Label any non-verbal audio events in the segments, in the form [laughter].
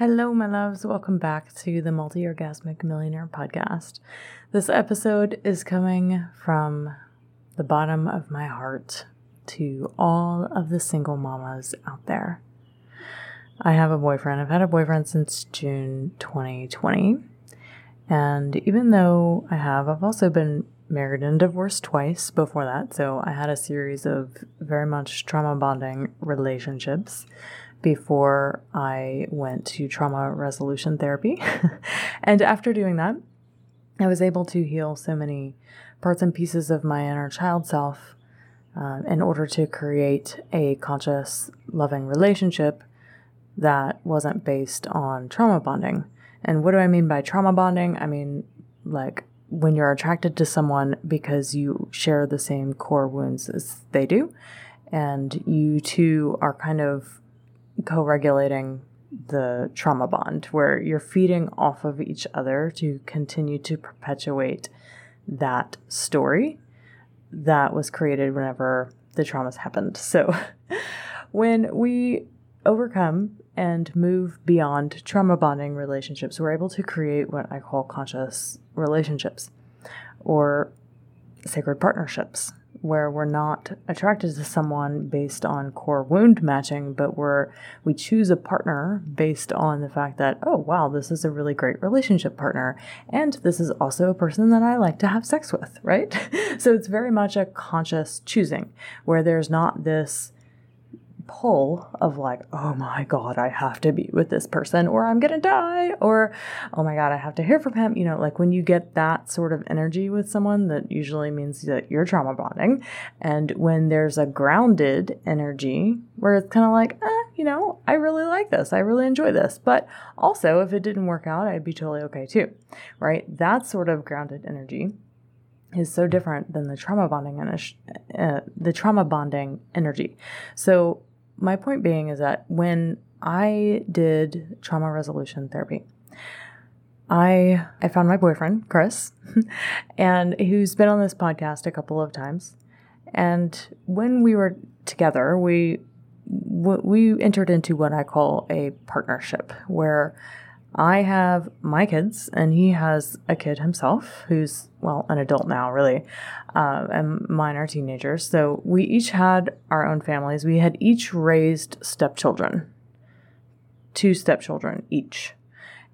Hello, my loves. Welcome back to the Multi Orgasmic Millionaire Podcast. This episode is coming from the bottom of my heart to all of the single mamas out there. I have a boyfriend. I've had a boyfriend since June 2020. And even though I have, I've also been married and divorced twice before that. So I had a series of very much trauma bonding relationships before I went to trauma resolution therapy. [laughs] and after doing that, I was able to heal so many parts and pieces of my inner child self uh, in order to create a conscious, loving relationship that wasn't based on trauma bonding. And what do I mean by trauma bonding? I mean, like when you're attracted to someone because you share the same core wounds as they do, and you two are kind of co regulating the trauma bond, where you're feeding off of each other to continue to perpetuate that story that was created whenever the traumas happened. So [laughs] when we overcome and move beyond trauma bonding relationships, we're able to create what I call conscious relationships or sacred partnerships where we're not attracted to someone based on core wound matching, but we're we choose a partner based on the fact that, oh wow, this is a really great relationship partner. And this is also a person that I like to have sex with, right? [laughs] so it's very much a conscious choosing where there's not this pull of like, oh my God, I have to be with this person or I'm going to die, or oh my God, I have to hear from him. You know, like when you get that sort of energy with someone, that usually means that you're trauma bonding. And when there's a grounded energy where it's kind of like, eh, you know, I really like this, I really enjoy this. But also, if it didn't work out, I'd be totally okay too, right? That sort of grounded energy is so different than the trauma bonding uh, the trauma bonding energy. So my point being is that when I did trauma resolution therapy, I I found my boyfriend Chris, [laughs] and who's been on this podcast a couple of times. And when we were together, we we entered into what I call a partnership, where I have my kids, and he has a kid himself who's, well, an adult now, really, uh, and mine are teenagers. So we each had our own families. We had each raised stepchildren, two stepchildren each.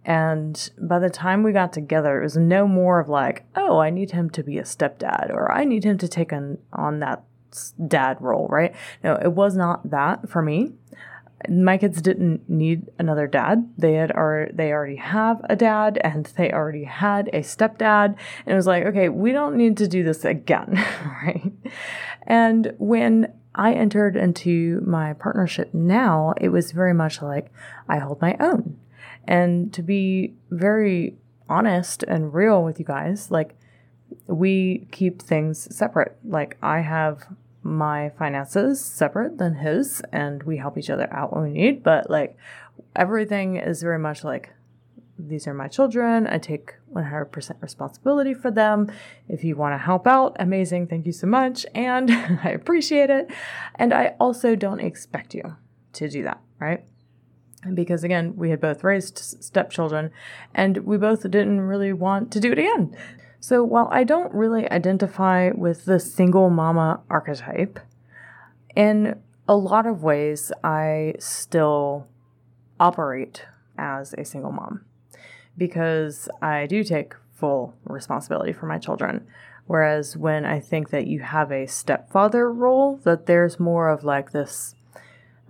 And by the time we got together, it was no more of like, oh, I need him to be a stepdad or I need him to take on, on that dad role, right? No, it was not that for me my kids didn't need another dad. They had are they already have a dad and they already had a stepdad. And it was like, okay, we don't need to do this again, [laughs] right? And when I entered into my partnership now, it was very much like I hold my own. And to be very honest and real with you guys, like we keep things separate. Like I have my finances separate than his and we help each other out when we need but like everything is very much like these are my children i take 100% responsibility for them. If you want to help out amazing thank you so much and [laughs] i appreciate it. And i also don't expect you to do that right? Because again we had both raised stepchildren and we both didn't really want to do it again so while I don't really identify with the single mama archetype, in a lot of ways, I still operate as a single mom because I do take full responsibility for my children. Whereas when I think that you have a stepfather role, that there's more of like this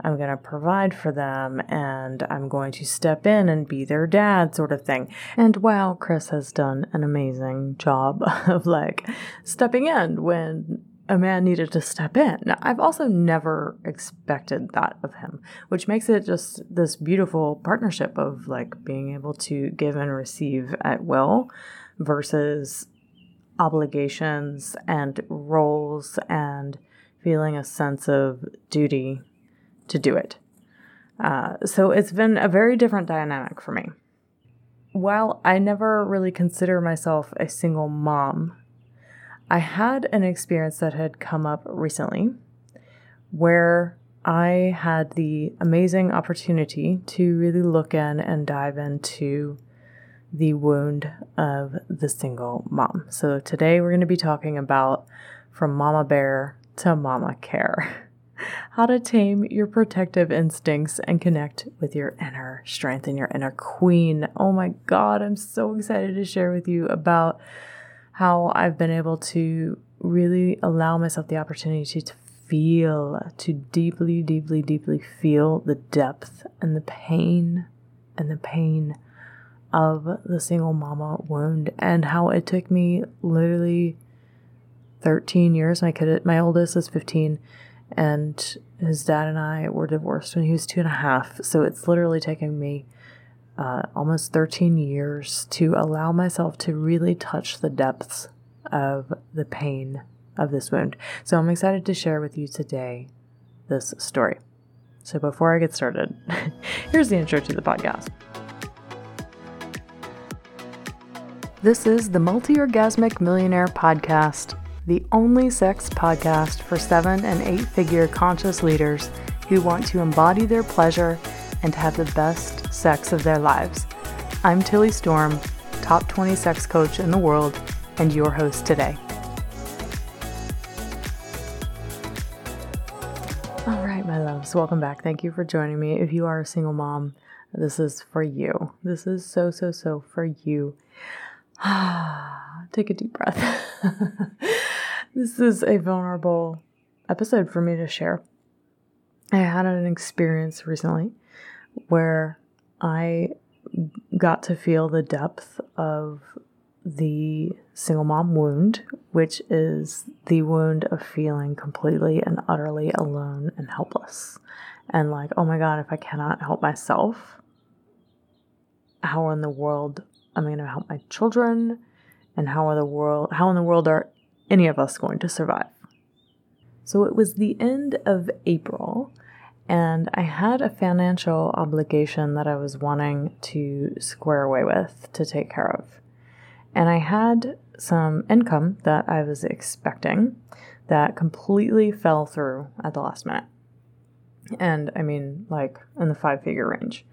I'm going to provide for them and I'm going to step in and be their dad, sort of thing. And wow, Chris has done an amazing job [laughs] of like stepping in when a man needed to step in. Now, I've also never expected that of him, which makes it just this beautiful partnership of like being able to give and receive at will versus obligations and roles and feeling a sense of duty to do it. Uh, so it's been a very different dynamic for me. While I never really consider myself a single mom, I had an experience that had come up recently where I had the amazing opportunity to really look in and dive into the wound of the single mom. So today we're going to be talking about from mama bear to mama care. [laughs] How to tame your protective instincts and connect with your inner strength and your inner queen. Oh my God, I'm so excited to share with you about how I've been able to really allow myself the opportunity to feel, to deeply, deeply, deeply feel the depth and the pain and the pain of the single mama wound and how it took me literally 13 years. My kid, my oldest is 15, and his dad and I were divorced when he was two and a half. So it's literally taken me uh, almost 13 years to allow myself to really touch the depths of the pain of this wound. So I'm excited to share with you today this story. So before I get started, [laughs] here's the intro to the podcast. This is the Multi Orgasmic Millionaire Podcast, the only sex podcast for seven and eight figure conscious leaders who want to embody their pleasure and have the best sex of their lives. I'm Tilly Storm, top 20 sex coach in the world, and your host today. All right, my loves, welcome back. Thank you for joining me. If you are a single mom, this is for you. This is so, so, so for you. [sighs] Take a deep breath. [laughs] this is a vulnerable episode for me to share. I had an experience recently where I got to feel the depth of the single mom wound, which is the wound of feeling completely and utterly alone and helpless. And like, oh my God, if I cannot help myself, how in the world am I going to help my children? And how are the world how in the world are any of us going to survive? So it was the end of April and I had a financial obligation that I was wanting to square away with to take care of. And I had some income that I was expecting that completely fell through at the last minute. And I mean, like in the five figure range.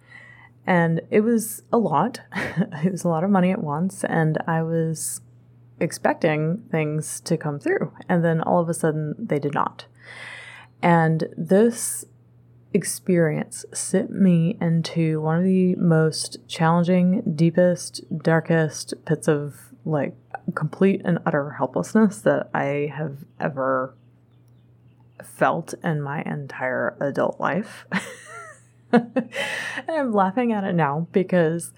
And it was a lot. [laughs] it was a lot of money at once. And I was expecting things to come through. And then all of a sudden, they did not. And this experience sent me into one of the most challenging, deepest, darkest pits of like complete and utter helplessness that I have ever felt in my entire adult life. [laughs] and I'm laughing at it now because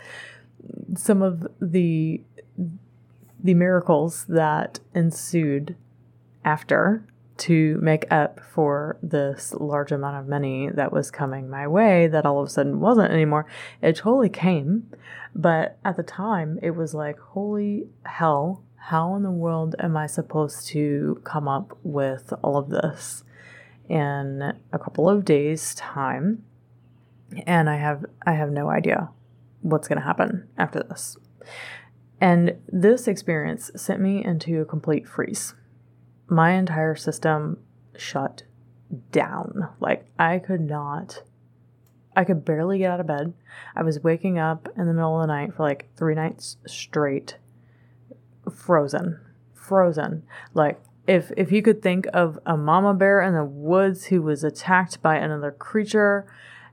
some of the the miracles that ensued after to make up for this large amount of money that was coming my way that all of a sudden wasn't anymore. It totally came, but at the time it was like, holy hell, how in the world am I supposed to come up with all of this in a couple of days' time? And I have I have no idea what's going to happen after this. And this experience sent me into a complete freeze my entire system shut down. Like I could not I could barely get out of bed. I was waking up in the middle of the night for like 3 nights straight frozen. Frozen. Like if if you could think of a mama bear in the woods who was attacked by another creature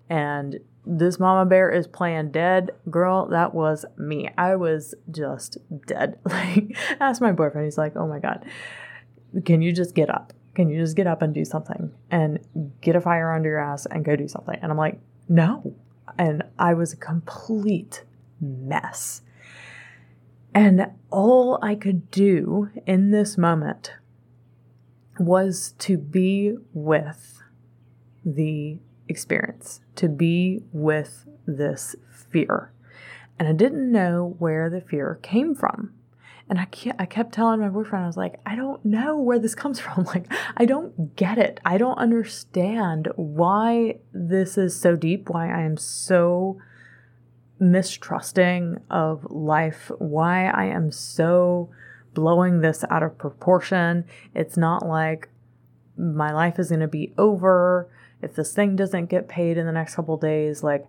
and this mama bear is playing dead girl that was me i was just dead [laughs] like I asked my boyfriend he's like oh my god can you just get up? Can you just get up and do something and get a fire under your ass and go do something? And I'm like, no. And I was a complete mess. And all I could do in this moment was to be with the experience, to be with this fear. And I didn't know where the fear came from. And I, I kept telling my boyfriend, I was like, I don't know where this comes [laughs] from. Like, I don't get it. I don't understand why this is so deep, why I am so mistrusting of life, why I am so blowing this out of proportion. It's not like my life is going to be over if this thing doesn't get paid in the next couple days, like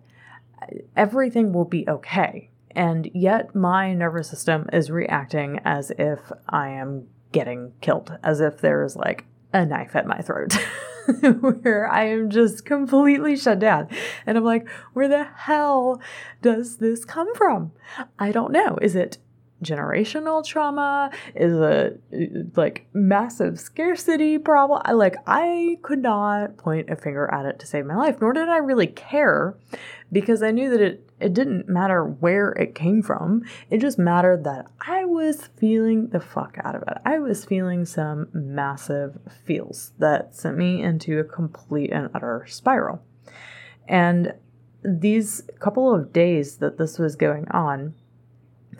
everything will be okay. And yet my nervous system is reacting as if I am getting killed, as if there is like a knife at my throat. [laughs] where I am just completely shut down. And I'm like, where the hell does this come from? I don't know. Is it generational trauma? Is it like massive scarcity problem? I, like I could not point a finger at it to save my life, nor did I really care because I knew that it it didn't matter where it came from. It just mattered that I was feeling the fuck out of it. I was feeling some massive feels that sent me into a complete and utter spiral. And these couple of days that this was going on,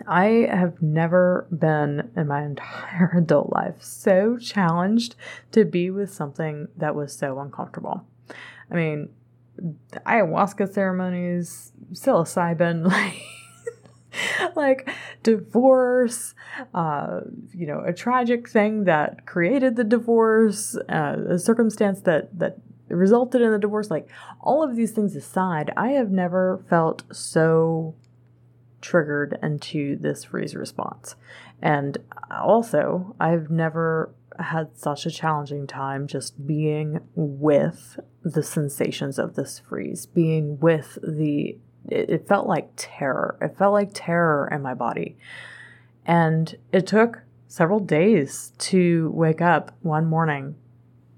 I have never been in my [laughs] entire adult life so challenged to be with something that was so uncomfortable. I mean, ayahuasca ceremonies, psilocybin, like, [laughs] like divorce, uh, you know, a tragic thing that created the divorce, uh, a circumstance that that resulted in the divorce. Like all of these things aside, I have never felt so triggered into this freeze response. And also, I've never had such a challenging time just being with the sensations of this freeze, being with the, it, it felt like terror. It felt like terror in my body. And it took several days to wake up one morning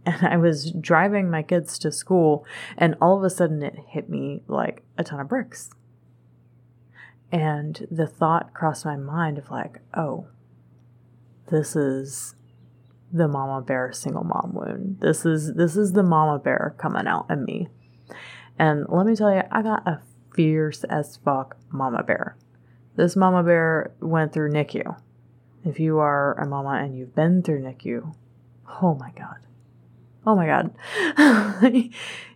and I was driving my kids to school, and all of a sudden it hit me like a ton of bricks. And the thought crossed my mind of like, oh, this is the mama bear single mom wound. This is this is the mama bear coming out in me. And let me tell you, I got a fierce as fuck mama bear. This mama bear went through NICU. If you are a mama and you've been through NICU, oh my god. Oh my god. [laughs]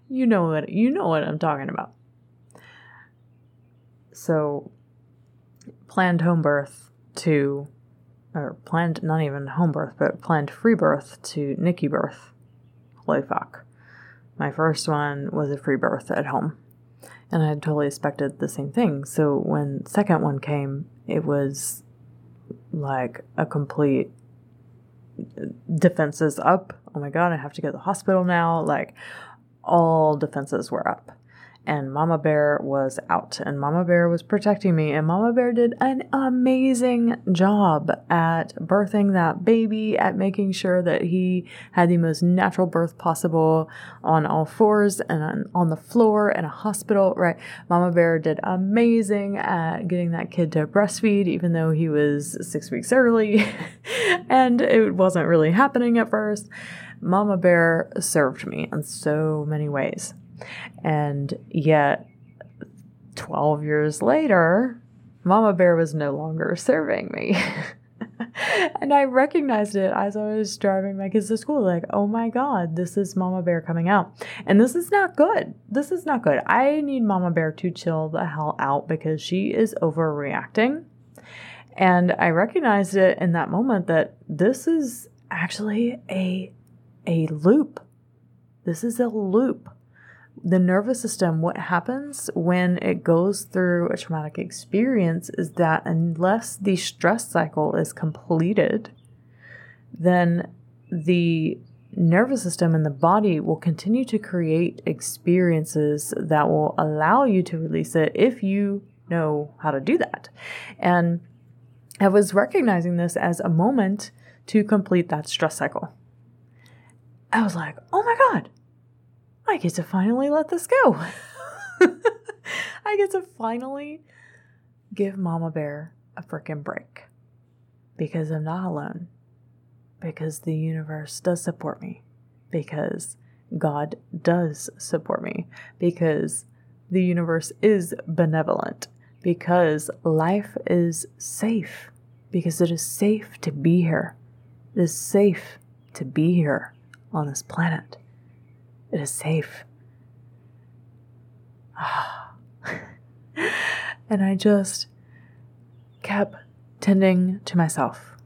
you know what you know what I'm talking about. So planned home birth to or planned not even home birth, but planned free birth to NICU birth. Holy fuck. My first one was a free birth at home. And I had totally expected the same thing. So when second one came, it was like a complete defenses up. Oh my god, I have to go to the hospital now. Like all defenses were up and Mama Bear was out, and Mama Bear was protecting me, and Mama Bear did an amazing job at birthing that baby, at making sure that he had the most natural birth possible on all fours and on, the floor in a hospital, right? Mama Bear did amazing at getting that kid to breastfeed, even though he was six weeks early, [laughs] and it wasn't really happening at first. Mama Bear served me in so many ways. And yet, 12 years later, Mama Bear was no longer serving me. [laughs] and I recognized it as I was driving my kids to school. Like, oh my God, this is Mama Bear coming out. And this is not good. This is not good. I need Mama Bear to chill the hell out because she is overreacting. And I recognized it in that moment that this is actually a, a loop. This is a loop the nervous system, what happens when it goes through a traumatic experience is that unless the stress cycle is completed, then the nervous system and the body will continue to create experiences that will allow you to release it if you know how to do that. And I was recognizing this as a moment to complete that stress cycle. I was like, oh my God, I get to finally let this go. [laughs] I get to finally give Mama Bear a freaking break because I'm not alone, because the universe does support me, because God does support me, because the universe is benevolent, because life is safe, because it is safe to be here. It is safe to be here on this planet. It is safe. Ah. [laughs] and I just kept tending to myself,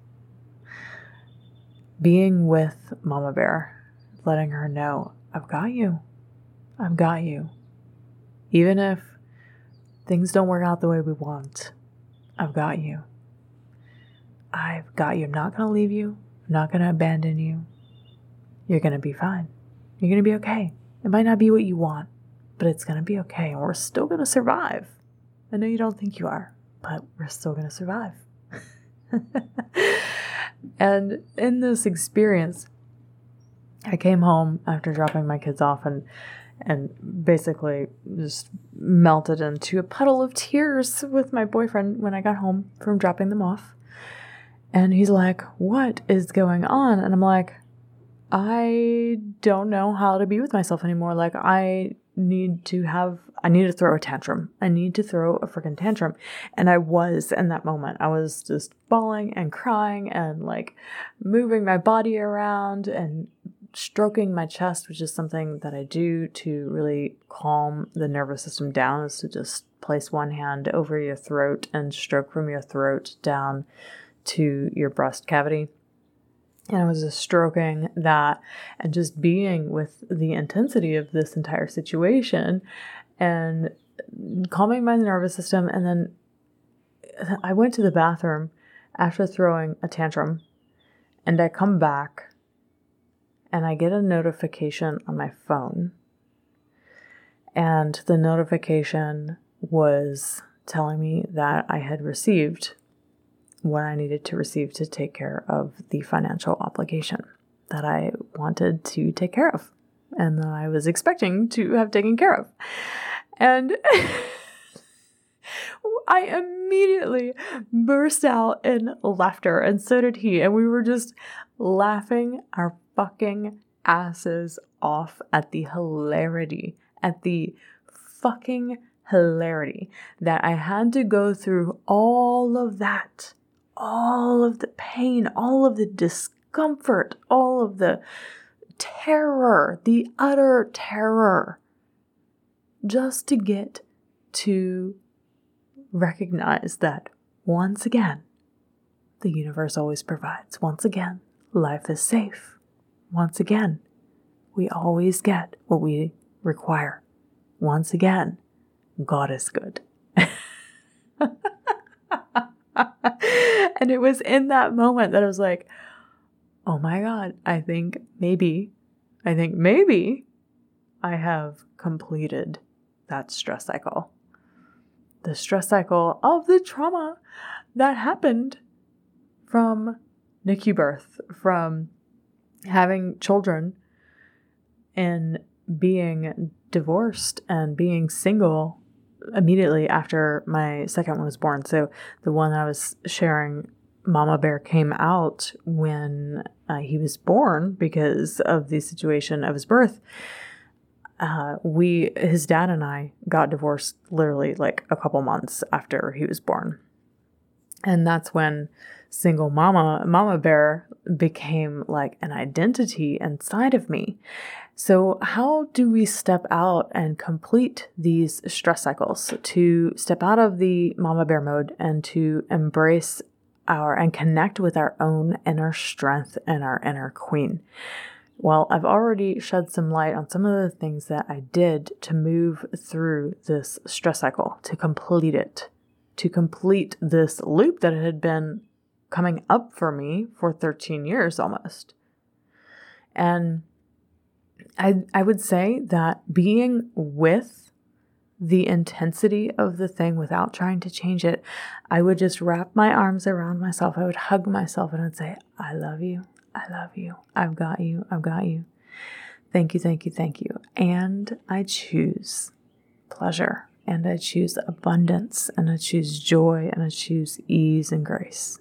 being with Mama Bear, letting her know, I've got you. I've got you. Even if things don't work out the way we want, I've got you. I've got you. I'm not going to leave you. I'm not going to abandon you. You're going to be fine. You're going to be okay. It might not be what you want, but it's going to be okay. And we're still going to survive. I know you don't think you are, but we're still going to survive. [laughs] and in this experience, I came home after dropping my kids off and and basically just melted into a puddle of tears with my boyfriend when I got home from dropping them off. And he's like, What is going on? And I'm like, I don't know how to be with myself anymore. Like, I need to have, I need to throw a tantrum. I need to throw a freaking tantrum. And I was in that moment. I was just bawling and crying and like moving my body around and stroking my chest, which is something that I do to really calm the nervous system down, is to just place one hand over your throat and stroke from your throat down to your breast cavity. And I was just stroking that and just being with the intensity of this entire situation and calming my nervous system. And then I went to the bathroom after throwing a tantrum and I come back and I get a notification on my phone. And the notification was telling me that I had received what I needed to receive to take care of the financial obligation that I wanted to take care of and that I was expecting to have taken care of. And [laughs] I immediately burst out in laughter, and so did he. And we were just laughing our fucking asses off at the hilarity, at the fucking hilarity that I had to go through all of that all of the pain, all of the discomfort, all of the terror, the utter terror, just to get to recognize that once again, the universe always provides. Once again, life is safe. Once again, we always get what we require. Once again, God is good. [laughs] [laughs] and it was in that moment that I was like, oh my God, I think maybe, I think maybe I have completed that stress cycle. The stress cycle of the trauma that happened from NICU birth, from having children and being divorced and being single immediately after my second one was born. So the one I was sharing, Mama Bear came out when uh, he was born because of the situation of his birth. Uh, we, his dad and I, got divorced literally like a couple months after he was born, and that's when single mama, Mama Bear, became like an identity inside of me. So, how do we step out and complete these stress cycles to step out of the mama bear mode and to embrace our and connect with our own inner strength and our inner queen? Well, I've already shed some light on some of the things that I did to move through this stress cycle, to complete it, to complete this loop that had been coming up for me for 13 years almost. And I, I would say that being with the intensity of the thing without trying to change it, I would just wrap my arms around myself. I would hug myself and I'd say, I love you. I love you. I've got you. I've got you. Thank you. Thank you. Thank you. And I choose pleasure and I choose abundance and I choose joy and I choose ease and grace.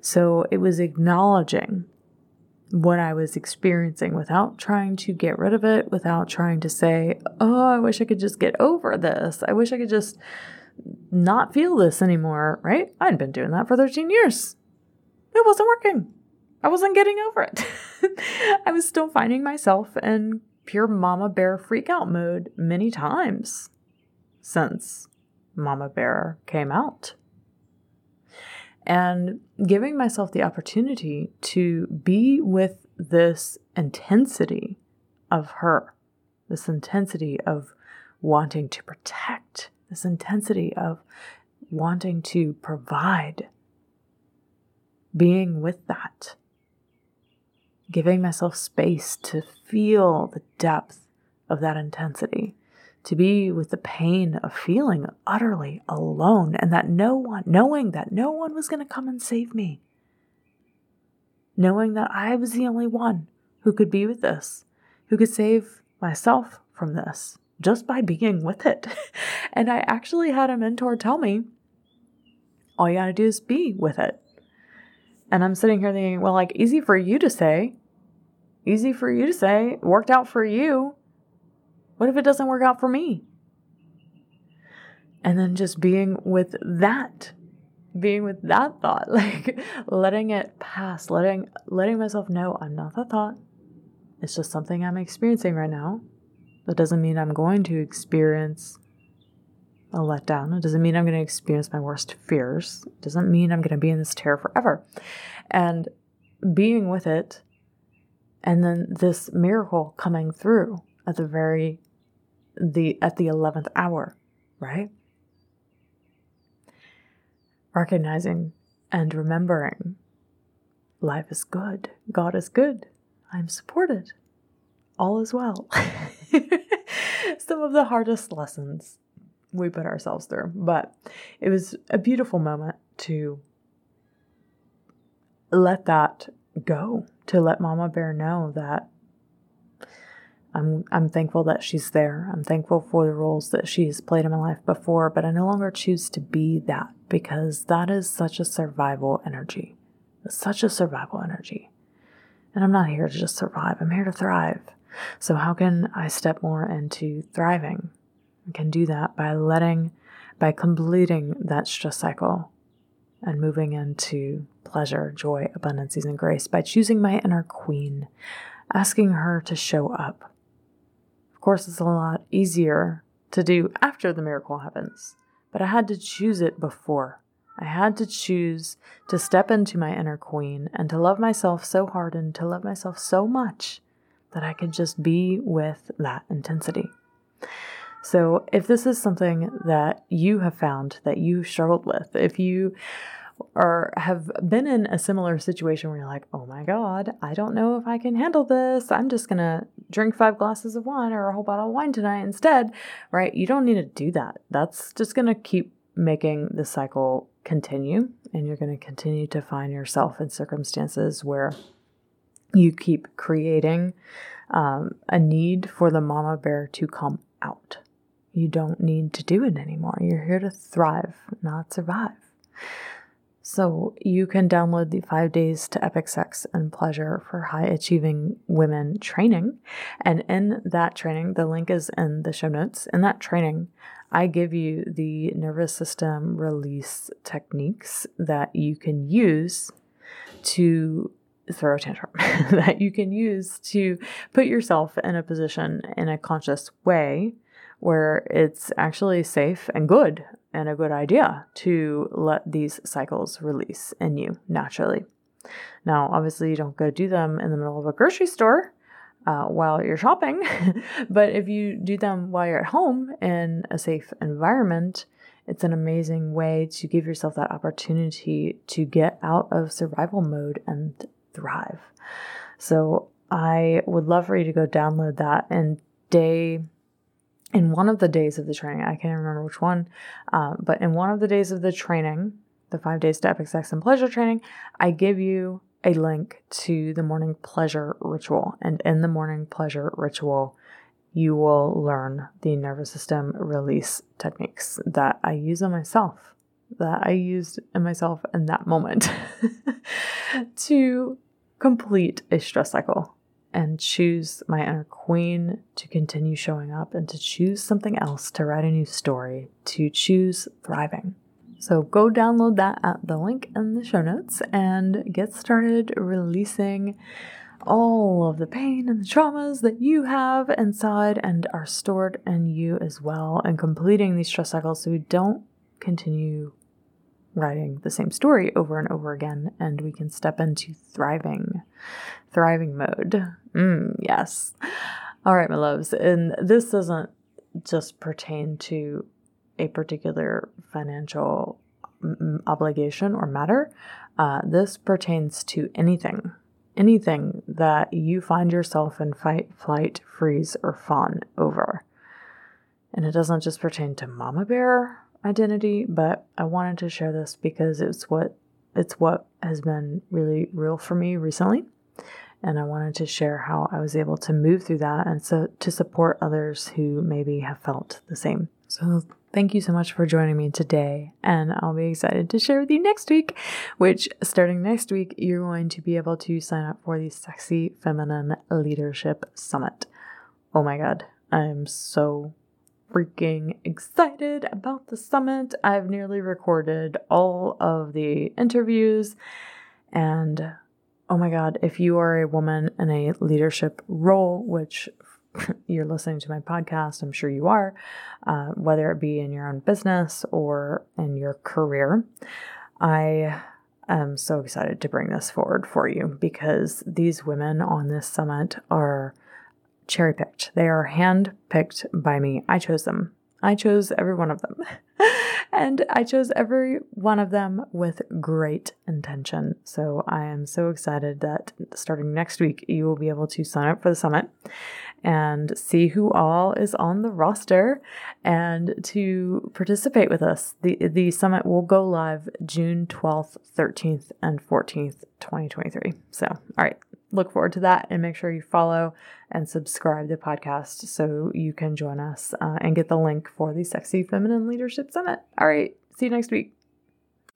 So it was acknowledging what I was experiencing without trying to get rid of it, without trying to say, oh, I wish I could just get over this. I wish I could just not feel this anymore, right? I'd been doing that for 13 years. It wasn't working. I wasn't getting over it. [laughs] I was still finding myself in pure mama bear freak out mode many times since mama bear came out and giving myself the opportunity to be with this intensity of her this intensity of wanting to protect, this intensity of wanting to provide, being with that, giving myself space to feel the depth of that intensity, to be with the pain of feeling utterly alone, and that no one, knowing that no one was going to come and save me, knowing that I was the only one who could be with this, who could save myself from this just by being with it. [laughs] and I actually had a mentor tell me, all you gotta do is be with it. And I'm sitting here thinking, well, like, easy for you to say, easy for you to say, worked out for you. What if it doesn't work out for me? And then just being with that, being with that thought, [laughs] like letting it pass, letting letting myself know I'm not the thought. It's just something I'm experiencing right now. That doesn't mean I'm going to experience a letdown. It doesn't mean I'm going to experience my worst fears. It doesn't mean I'm going to be in this terror forever. And being with it, and then this miracle coming through at the very the at the 11th hour, right? Recognizing and remembering life is good. God is good. I'm supported. All is well. [laughs] Some of the hardest lessons we put ourselves through, but it was a beautiful moment to let that go, to let Mama Bear know that I'm I'm thankful that she's there. I'm thankful for the roles that she has played in my life before, but I no longer choose to be that because that is such a survival energy. It's such a survival energy. And I'm not here to just survive, I'm here to thrive. So, how can I step more into thriving? I can do that by letting, by completing that stress cycle and moving into pleasure, joy, abundance, and grace by choosing my inner queen, asking her to show up. Course, it's a lot easier to do after the miracle happens, but I had to choose it before. I had to choose to step into my inner queen and to love myself so hard and to love myself so much that I could just be with that intensity. So, if this is something that you have found that you struggled with, if you or have been in a similar situation where you're like, oh my God, I don't know if I can handle this. I'm just going to drink five glasses of wine or a whole bottle of wine tonight instead, right? You don't need to do that. That's just going to keep making the cycle continue, and you're going to continue to find yourself in circumstances where you keep creating um, a need for the mama bear to come out. You don't need to do it anymore. You're here to thrive, not survive. So you can download the five days to epic sex and pleasure for high achieving women training. And in that training, the link is in the show notes. In that training, I give you the nervous system release techniques that you can use to throw a tantrum, [laughs] that you can use to put yourself in a position in a conscious way where it's actually safe and good and a good idea to let these cycles release in you naturally. Now, obviously, you don't go do them in the middle of a grocery store uh, while you're shopping. [laughs] but if you do them while you're at home in a safe environment, it's an amazing way to give yourself that opportunity to get out of survival mode and thrive. So I would love for you to go download that and day in one of the days of the training, I can't remember which one, uh, but in one of the days of the training, the five days to epic sex and pleasure training, I give you a link to the morning pleasure ritual. And in the morning pleasure ritual, you will learn the nervous system release techniques that I use on myself, that I used in myself in that moment [laughs] to complete a stress cycle and choose my inner queen to continue showing up and to choose something else to write a new story, to choose thriving. So go download that at the link in the show notes and get started releasing all of the pain and the traumas that you have inside and are stored in you as well, and completing these stress cycles so we don't continue writing the same story over and over again and we can step into thriving thriving mode mm, yes All right, my loves, and this doesn't just pertain to a particular financial obligation or matter. Uh, this pertains to anything, anything that you find yourself in fight, flight, freeze, or fawn over. And it doesn't just pertain to mama bear identity, but I wanted to share this because it's what it's what has been really real for me recently. And I wanted to share how I was able to move through that and so to support others who maybe have felt the same. So thank you so much for joining me today. And I'll be excited to share with you next week, which starting next week, you're going to be able to sign up for the Sexy Feminine Leadership Summit. Oh my God, I'm so freaking excited about the summit. I've nearly recorded all of the interviews. And oh my God, if you are a woman in a leadership role, which [laughs] you're listening to my podcast, I'm sure you are, uh, whether it be in your own business or in your career, I am so excited to bring this forward for you because these women on this summit are cherry picked. They are hand picked by me. I chose them. I chose every one of them. [laughs] and I chose every one of them with great intention. So I am so excited that starting next week, you will be able to sign up for the summit and see who all is on the roster and to participate with us. The, the summit will go live June 12th, 13th, and 14th, 2023. So, all right, look forward to that and make sure you follow and subscribe to the podcast so you can join us uh, and get the link for the Sexy Feminine Leadership Summit. All right, see you next week.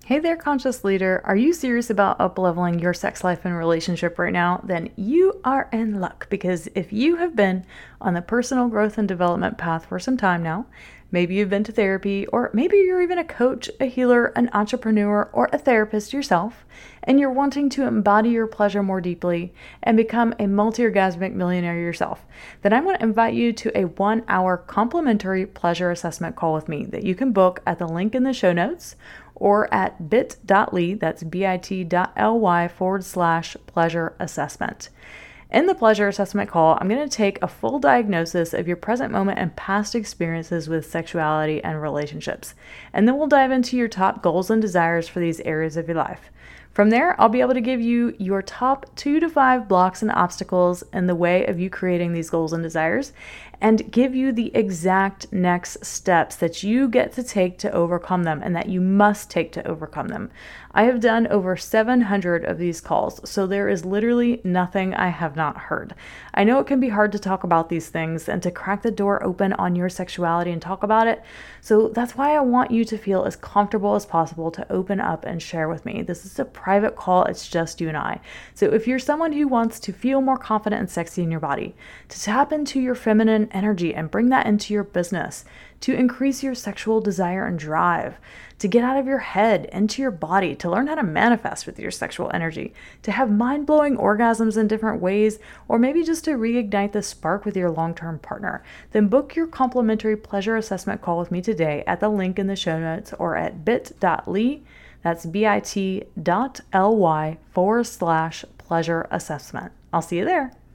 Hey there, conscious leader. Are you serious about upleveling your sex life and relationship right now? Then you are in luck because if you have been on the personal growth and development path for some time now, Maybe you've been to therapy, or maybe you're even a coach, a healer, an entrepreneur, or a therapist yourself, and you're wanting to embody your pleasure more deeply and become a multi orgasmic millionaire yourself. Then I'm going to invite you to a one hour complimentary pleasure assessment call with me that you can book at the link in the show notes or at bit.ly, that's bit.ly forward slash pleasure assessment. In the pleasure assessment call, I'm going to take a full diagnosis of your present moment and past experiences with sexuality and relationships. And then we'll dive into your top goals and desires for these areas of your life. From there, I'll be able to give you your top two to five blocks and obstacles in the way of you creating these goals and desires and give you the exact next steps that you get to take to overcome them and that you must take to overcome them. I have done over 700 of these calls, so there is literally nothing I have not heard. I know it can be hard to talk about these things and to crack the door open on your sexuality and talk about it, so that's why I want you to feel as comfortable as possible to open up and share with me. This is a private call, it's just you and I. So if you're someone who wants to feel more confident and sexy in your body, to tap into your feminine energy and bring that into your business, to increase your sexual desire and drive, to get out of your head into your body, to learn how to manifest with your sexual energy, to have mind blowing orgasms in different ways, or maybe just to reignite the spark with your long term partner, then book your complimentary pleasure assessment call with me today at the link in the show notes or at bit.ly. That's bit.ly forward slash pleasure assessment. I'll see you there.